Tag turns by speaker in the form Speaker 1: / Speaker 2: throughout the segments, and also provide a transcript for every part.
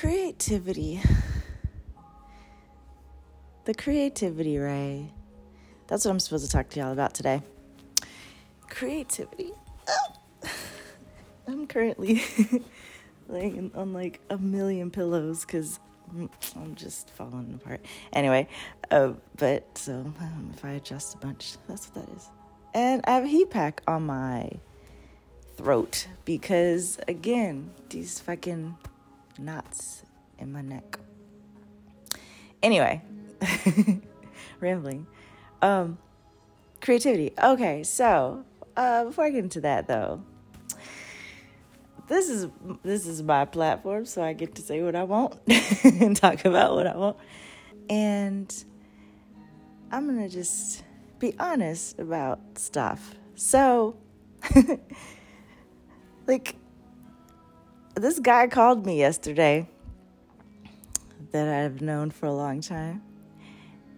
Speaker 1: creativity. The creativity ray. That's what I'm supposed to talk to y'all about today. Creativity. Oh. I'm currently laying on like a million pillows because I'm just falling apart. Anyway, uh, but so um, if I adjust a bunch, that's what that is. And I have a heat pack on my throat because, again, these fucking knots in my neck. Anyway, rambling. Um, creativity. Okay, so uh, before I get into that, though, this is this is my platform, so I get to say what I want and talk about what I want. And I'm gonna just be honest about stuff. So, like, this guy called me yesterday that I've known for a long time,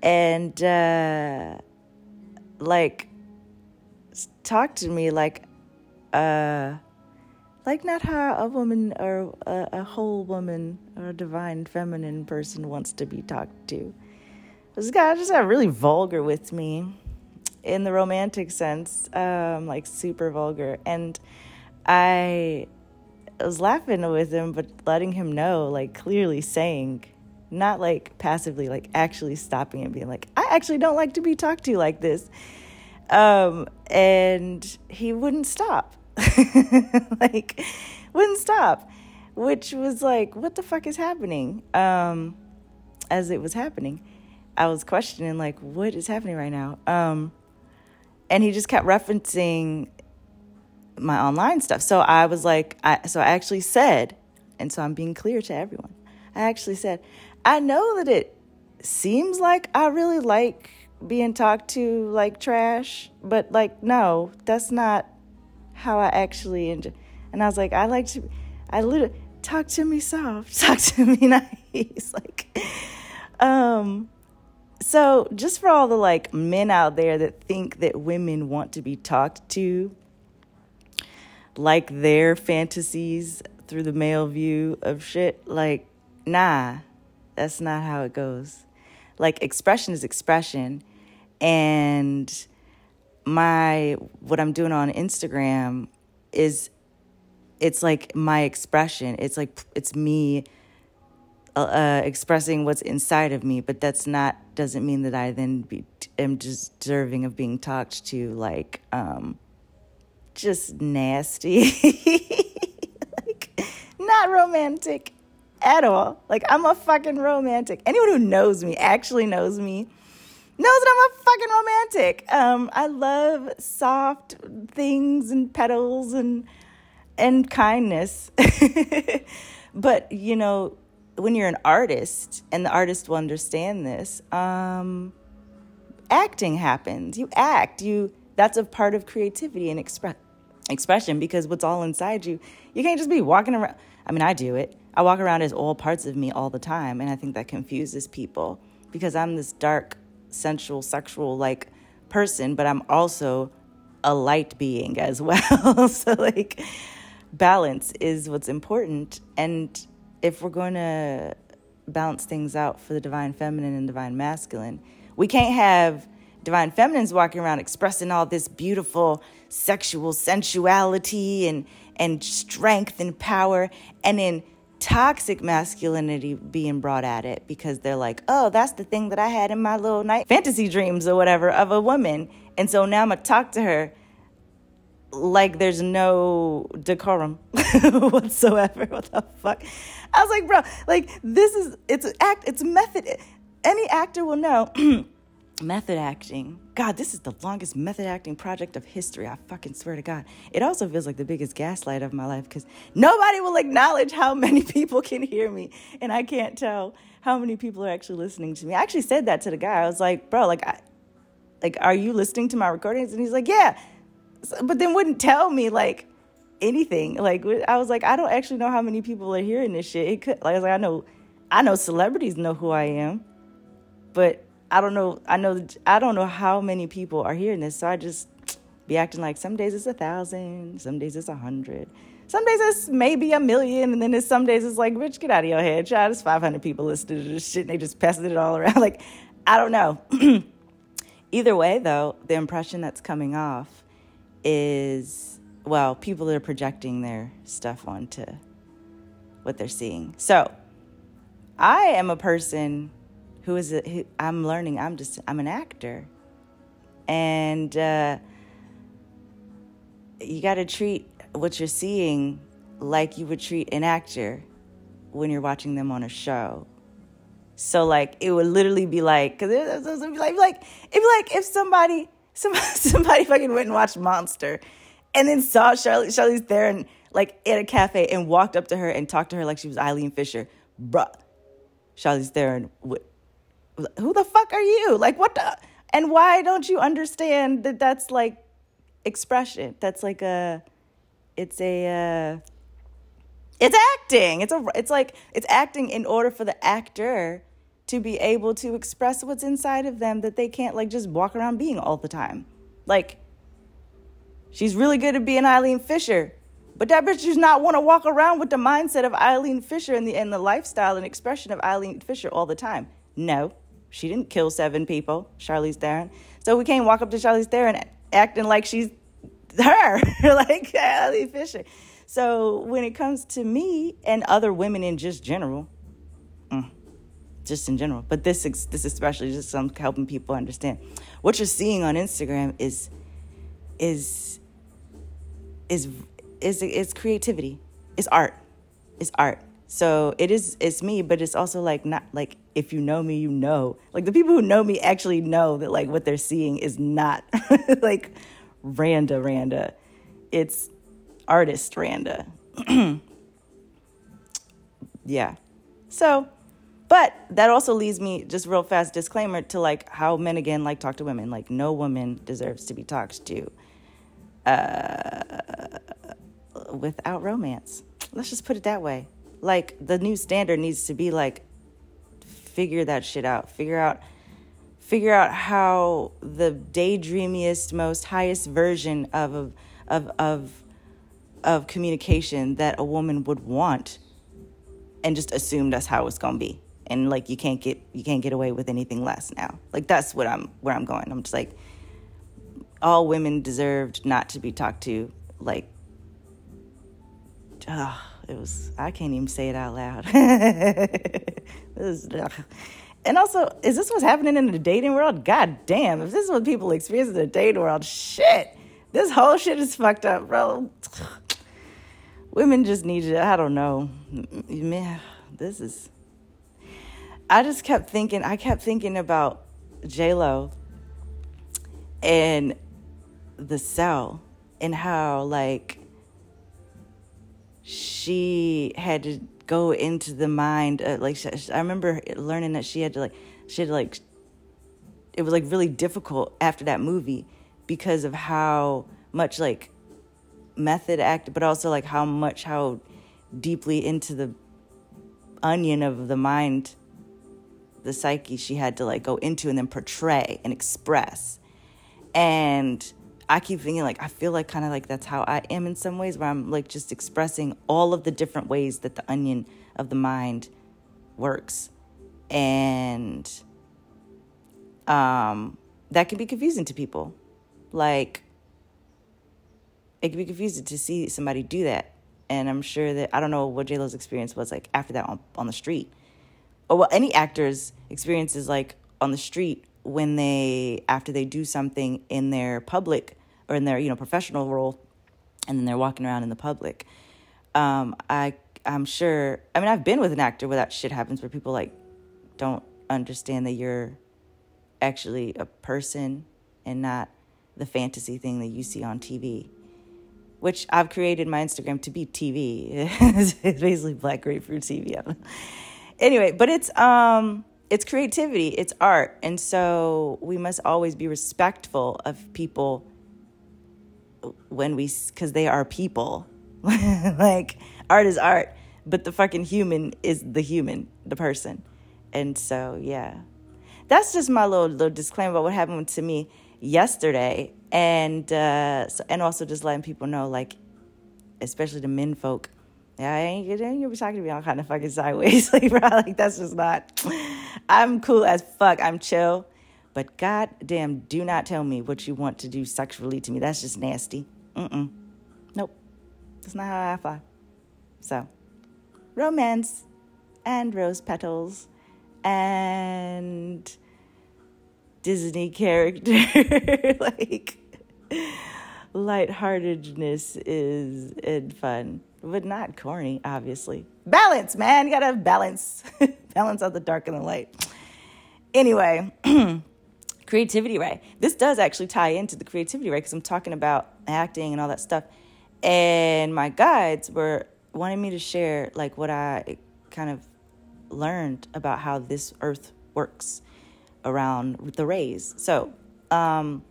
Speaker 1: and uh, like, talked to me like, uh like not how a woman or a, a, whole woman or a divine feminine person wants to be talked to. This guy just got really vulgar with me in the romantic sense, um, like super vulgar. And I was laughing with him, but letting him know, like clearly saying, not like passively, like actually stopping and being like, I actually don't like to be talked to like this. Um, and he wouldn't stop. Like wouldn't stop which was like what the fuck is happening? Um as it was happening i was questioning like what is happening right now? Um and he just kept referencing my online stuff so i was like i so i actually said and so i'm being clear to everyone i actually said i know that it seems like i really like being talked to like trash but like no that's not how I actually enjoy. And I was like, I like to, I literally talk to me soft, talk to me nice, like, um. So just for all the like men out there that think that women want to be talked to, like their fantasies through the male view of shit, like, nah, that's not how it goes. Like expression is expression, and my what I'm doing on Instagram is it's like my expression. It's like it's me uh, uh, expressing what's inside of me, but that's not doesn't mean that I then be, am deserving of being talked to like um, just nasty, like not romantic at all. Like I'm a fucking romantic. Anyone who knows me actually knows me knows that I'm a fucking romantic. Um, I love soft things and petals and and kindness. but you know, when you're an artist, and the artist will understand this, um, acting happens. You act. You that's a part of creativity and express expression because what's all inside you. You can't just be walking around. I mean, I do it. I walk around as all parts of me all the time, and I think that confuses people because I'm this dark sensual, sexual like person, but I'm also a light being as well. so, like, balance is what's important. And if we're going to balance things out for the divine feminine and divine masculine, we can't have divine feminines walking around expressing all this beautiful sexual sensuality and and strength and power and in toxic masculinity being brought at it because they're like, oh, that's the thing that I had in my little night fantasy dreams or whatever of a woman. And so now I'm going to talk to her like there's no decorum whatsoever. What the fuck? I was like, bro, like this is, it's act, it's method. Any actor will know method acting. God, this is the longest method acting project of history. I fucking swear to God. It also feels like the biggest gaslight of my life because nobody will acknowledge how many people can hear me, and I can't tell how many people are actually listening to me. I actually said that to the guy. I was like, bro, like, I, like, are you listening to my recordings? And he's like, yeah, so, but then wouldn't tell me like anything. Like, I was like, I don't actually know how many people are hearing this shit. It could, like, I was like, I know, I know celebrities know who I am, but I don't know. I know. I don't know how many people are hearing this. So I just be acting like some days it's a thousand, some days it's a hundred, Some days it's maybe a million, and then there's some days it's like, bitch, get out of your head, child. There's 500 people listening to this shit, and they just passing it all around. Like, I don't know. Either way, though, the impression that's coming off is, well, people are projecting their stuff onto what they're seeing. So, I am a person who is, a, who, I'm learning, I'm just, I'm an actor. And, uh, you got to treat what you're seeing like you would treat an actor when you're watching them on a show. So like it would literally be like because it, it would be like like it'd be like if somebody somebody, somebody fucking went and watched Monster and then saw Charlie Charlize Theron like at a cafe and walked up to her and talked to her like she was Eileen Fisher, bruh. Charlize Theron, who the fuck are you? Like what the? And why don't you understand that that's like expression. That's like a, it's a, uh, it's acting. It's a, it's like it's acting in order for the actor to be able to express what's inside of them that they can't like just walk around being all the time. Like, she's really good at being Eileen Fisher, but that bitch does not want to walk around with the mindset of Eileen Fisher and the and the lifestyle and expression of Eileen Fisher all the time. No, she didn't kill seven people, Charlize Theron. So we can't walk up to Charlize Theron acting like she's her, like Eileen Fisher. So when it comes to me and other women in just general, mm, just in general, but this this especially just some helping people understand what you're seeing on Instagram is is is is is creativity, is art, is art. So it is it's me, but it's also like not like if you know me, you know. Like the people who know me actually know that like what they're seeing is not like Randa Randa. It's artist Randa. yeah. So, but that also leads me just real fast disclaimer to like how men again like talk to women. Like no woman deserves to be talked to uh, without romance. Let's just put it that way like the new standard needs to be like figure that shit out. Figure out figure out how the daydreamiest, most highest version of of of of communication that a woman would want and just assume that's how it's gonna be. And like you can't get you can't get away with anything less now. Like that's what I'm where I'm going. I'm just like all women deserved not to be talked to like uh, it was I can't even say it out loud. was, and also, is this what's happening in the dating world? God damn! If this is what people experience in the dating world, shit, this whole shit is fucked up, bro. Women just need to. I don't know. Man, this is. I just kept thinking. I kept thinking about J Lo and the cell and how like she had to go into the mind uh, like i remember learning that she had to like she had to like it was like really difficult after that movie because of how much like method act but also like how much how deeply into the onion of the mind the psyche she had to like go into and then portray and express. And I keep thinking like I feel like kind of like that's how I am in some ways where I'm like just expressing all of the different ways that the onion of the mind works. And um that can be confusing to people. Like it can be confusing to see somebody do that. And I'm sure that I don't know what JLo's experience was like after that on, on the street. Or what any actor's experience is like on the street when they after they do something in their public or in their you know professional role and then they're walking around in the public. Um, i i'm sure i mean i've been with an actor where that shit happens where people like don't understand that you're actually a person and not the fantasy thing that you see on tv which i've created my instagram to be tv it's basically black grapefruit tv anyway but it's um it's creativity it's art and so we must always be respectful of people when we because they are people like art is art but the fucking human is the human the person and so yeah that's just my little little disclaimer about what happened to me yesterday and uh so, and also just letting people know like especially the men folk. Yeah, I ain't you'll be talking to me all kind of fucking sideways. like, bro, like that's just not. I'm cool as fuck. I'm chill. But goddamn, do not tell me what you want to do sexually to me. That's just nasty. Mm-mm. Nope. That's not how I fly. So, romance and rose petals and Disney character. like, lightheartedness is and fun, but not corny, obviously. Balance, man. You gotta balance. balance out the dark and the light. Anyway, creativity ray. This does actually tie into the creativity ray because I'm talking about acting and all that stuff. And my guides were wanting me to share like what I kind of learned about how this earth works around the rays. So, um,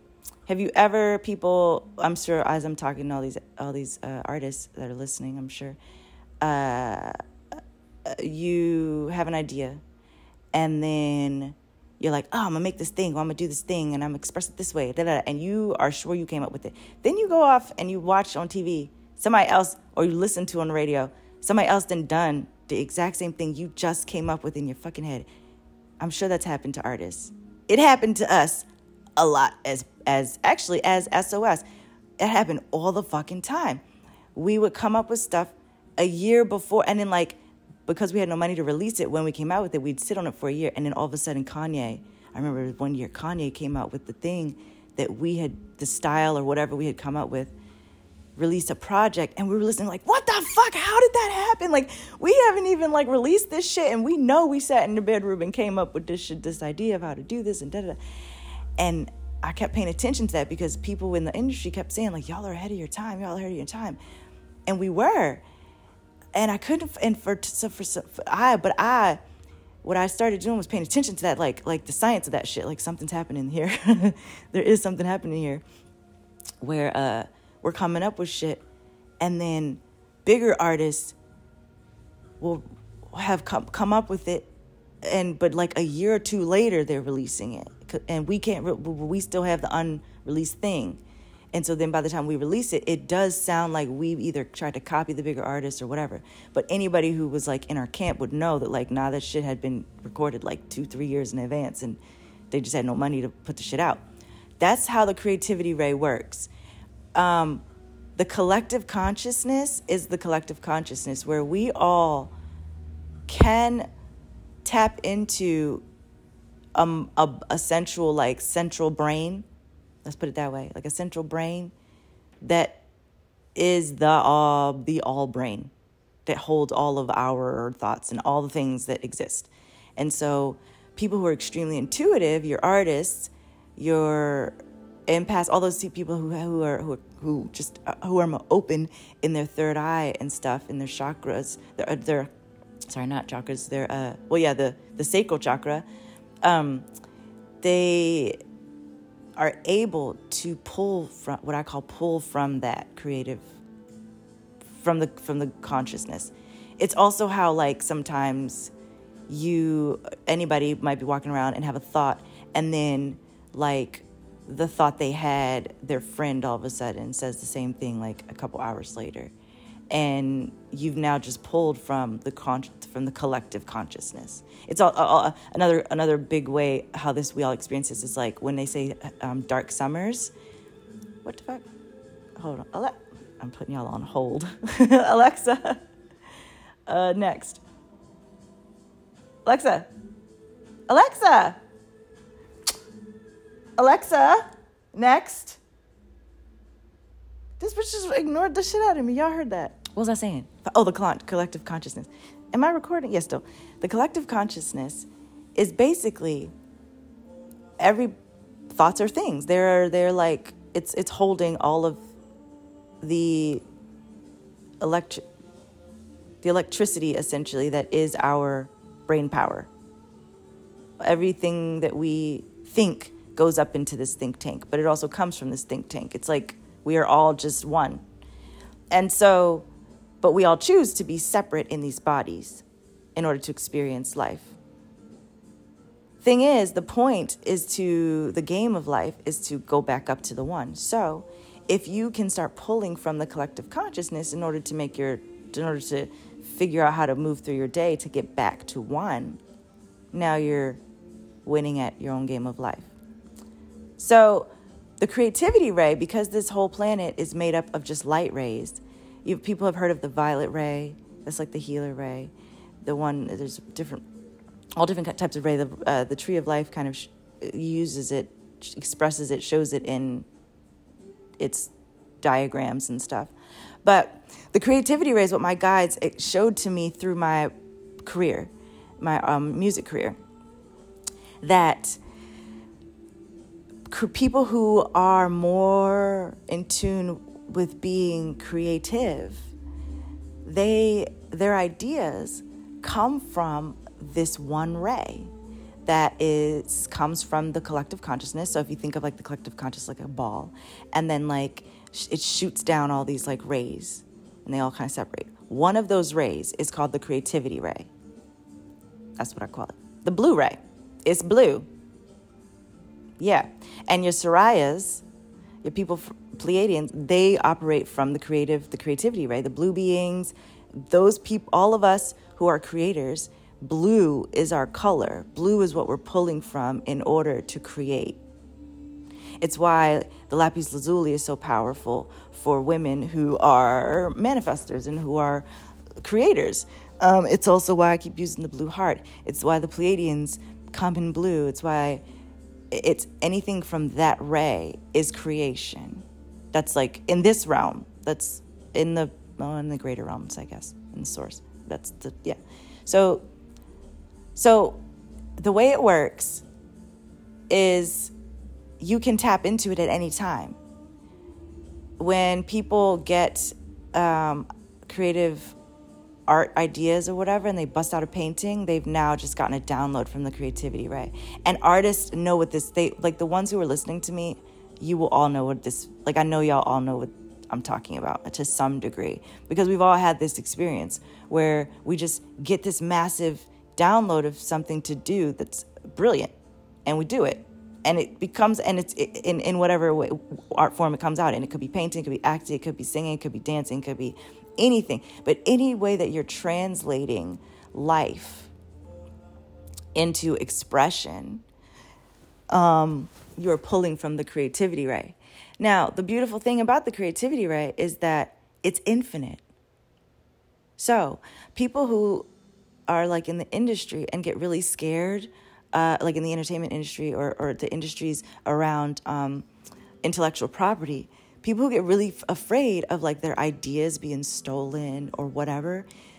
Speaker 1: have you ever people? I'm sure as I'm talking to all these all these uh, artists that are listening, I'm sure uh, you have an idea, and then you're like, oh, I'm gonna make this thing, or I'm gonna do this thing, and I'm gonna express it this way, da, da, da, and you are sure you came up with it. Then you go off and you watch on TV somebody else, or you listen to on the radio, somebody else then done the exact same thing you just came up with in your fucking head. I'm sure that's happened to artists. It happened to us a lot as as actually as SOS. It happened all the fucking time. We would come up with stuff a year before, and then like because we had no money to release it when we came out with it, we'd sit on it for a year, and then all of a sudden Kanye. I remember one year Kanye came out with the thing that we had the style or whatever we had come up with released a project. And we were listening like what the fuck? How did that happen? Like we haven't even like released this shit. And we know we sat in the bedroom and came up with this shit this idea of how to do this and da da and I kept paying attention to that because people in the industry kept saying like y'all are ahead of your time, y'all are ahead of your time, and we were. And I couldn't. And for so for, so for I, but I, what I started doing was paying attention to that, like like the science of that shit. Like something's happening here. there is something happening here, where uh we're coming up with shit, and then bigger artists will have come come up with it, and but like a year or two later they're releasing it and we can't re- we still have the unreleased thing and so then by the time we release it it does sound like we've either tried to copy the bigger artist or whatever. But anybody who was like in our camp would know that like nah that shit had been recorded like two three years in advance and they just had no money to put the shit out. That's how the creativity ray works. Um, the collective consciousness is the collective consciousness where we all can tap into um, a, a central like central brain let's put it that way. Like a central brain that is the all the all brain that holds all of our thoughts and all the things that exist. And so people who are extremely intuitive your artists your empaths all those people who, who are who, who just uh, who are more open in their third eye and stuff in their chakras their, their sorry not chakras their uh well yeah the the sacral chakra um, they are able to pull from what I call pull from that creative from the from the consciousness. It's also how like sometimes you anybody might be walking around and have a thought and then like the thought they had their friend all of a sudden says the same thing like a couple hours later and you've now just pulled from the con- from the collective consciousness. It's all, all, another another big way how this we all experience this is like when they say um, dark summers. What the fuck? Hold on, Ale- I'm putting y'all on hold. Alexa, uh, next. Alexa, Alexa, Alexa, next. This bitch just ignored the shit out of me. Y'all heard that. What was I saying? Oh, the collective consciousness. Am I recording? Yes, still. The collective consciousness is basically every thoughts are things. They're they're like it's it's holding all of the electric the electricity essentially that is our brain power. Everything that we think goes up into this think tank, but it also comes from this think tank. It's like we are all just one. And so but we all choose to be separate in these bodies in order to experience life. Thing is, the point is to the game of life is to go back up to the one. So, if you can start pulling from the collective consciousness in order to make your in order to figure out how to move through your day to get back to one now you're winning at your own game of life so the creativity ray because this whole planet is made up of just light rays you people have heard of the violet ray. That's like the healer ray. The one there's different all different types of ray. The, uh, the tree of life kind of sh- uses it expresses it shows it in its diagrams and stuff. But the creativity ray is what my guides showed to me through my career, my um, music career, that people who are more in tune with being creative, they their ideas come from this one ray that is comes from the collective consciousness. So if you think of like the collective consciousness like a ball, and then like it shoots down all these like rays, and they all kind of separate. One of those rays is called the creativity ray. That's what I call it. The blue ray. It's blue. Yeah, and your Sirians, your people Pleiadians, they operate from the creative, the creativity ray? The blue beings, those people, all of us who are creators Blue is our color. Blue is what we're pulling from in order to create. It's why the lapis lazuli is so powerful for women who are manifestors and who are creators. Um, it's also why I keep using the blue heart. It's why the Pleiadians come in blue. It's why it's anything from that ray is creation. That's like in this realm. That's in the in the greater realms, I guess, in the source. That's the yeah. So so, the way it works is you can tap into it at any time. When people get um, creative art ideas or whatever and they bust out a painting, they've now just gotten a download from the creativity, right? And artists know what this, they like the ones who are listening to me, you will all know what this, like I know y'all all know what I'm talking about to some degree because we've all had this experience where we just get this massive download of something to do that's brilliant and we do it. And it becomes and it's in, in whatever way, art form it comes out and it could be painting it could be acting it could be singing it could be dancing it could be anything. But any way that you're translating life into expression um, you're pulling from the creativity ray now the beautiful thing about the creativity ray is that it's infinite. So people who are like in the industry and get really scared, uh, like in the entertainment industry or, or the industries around um, intellectual property, people who get really f- afraid of like their ideas being stolen or whatever,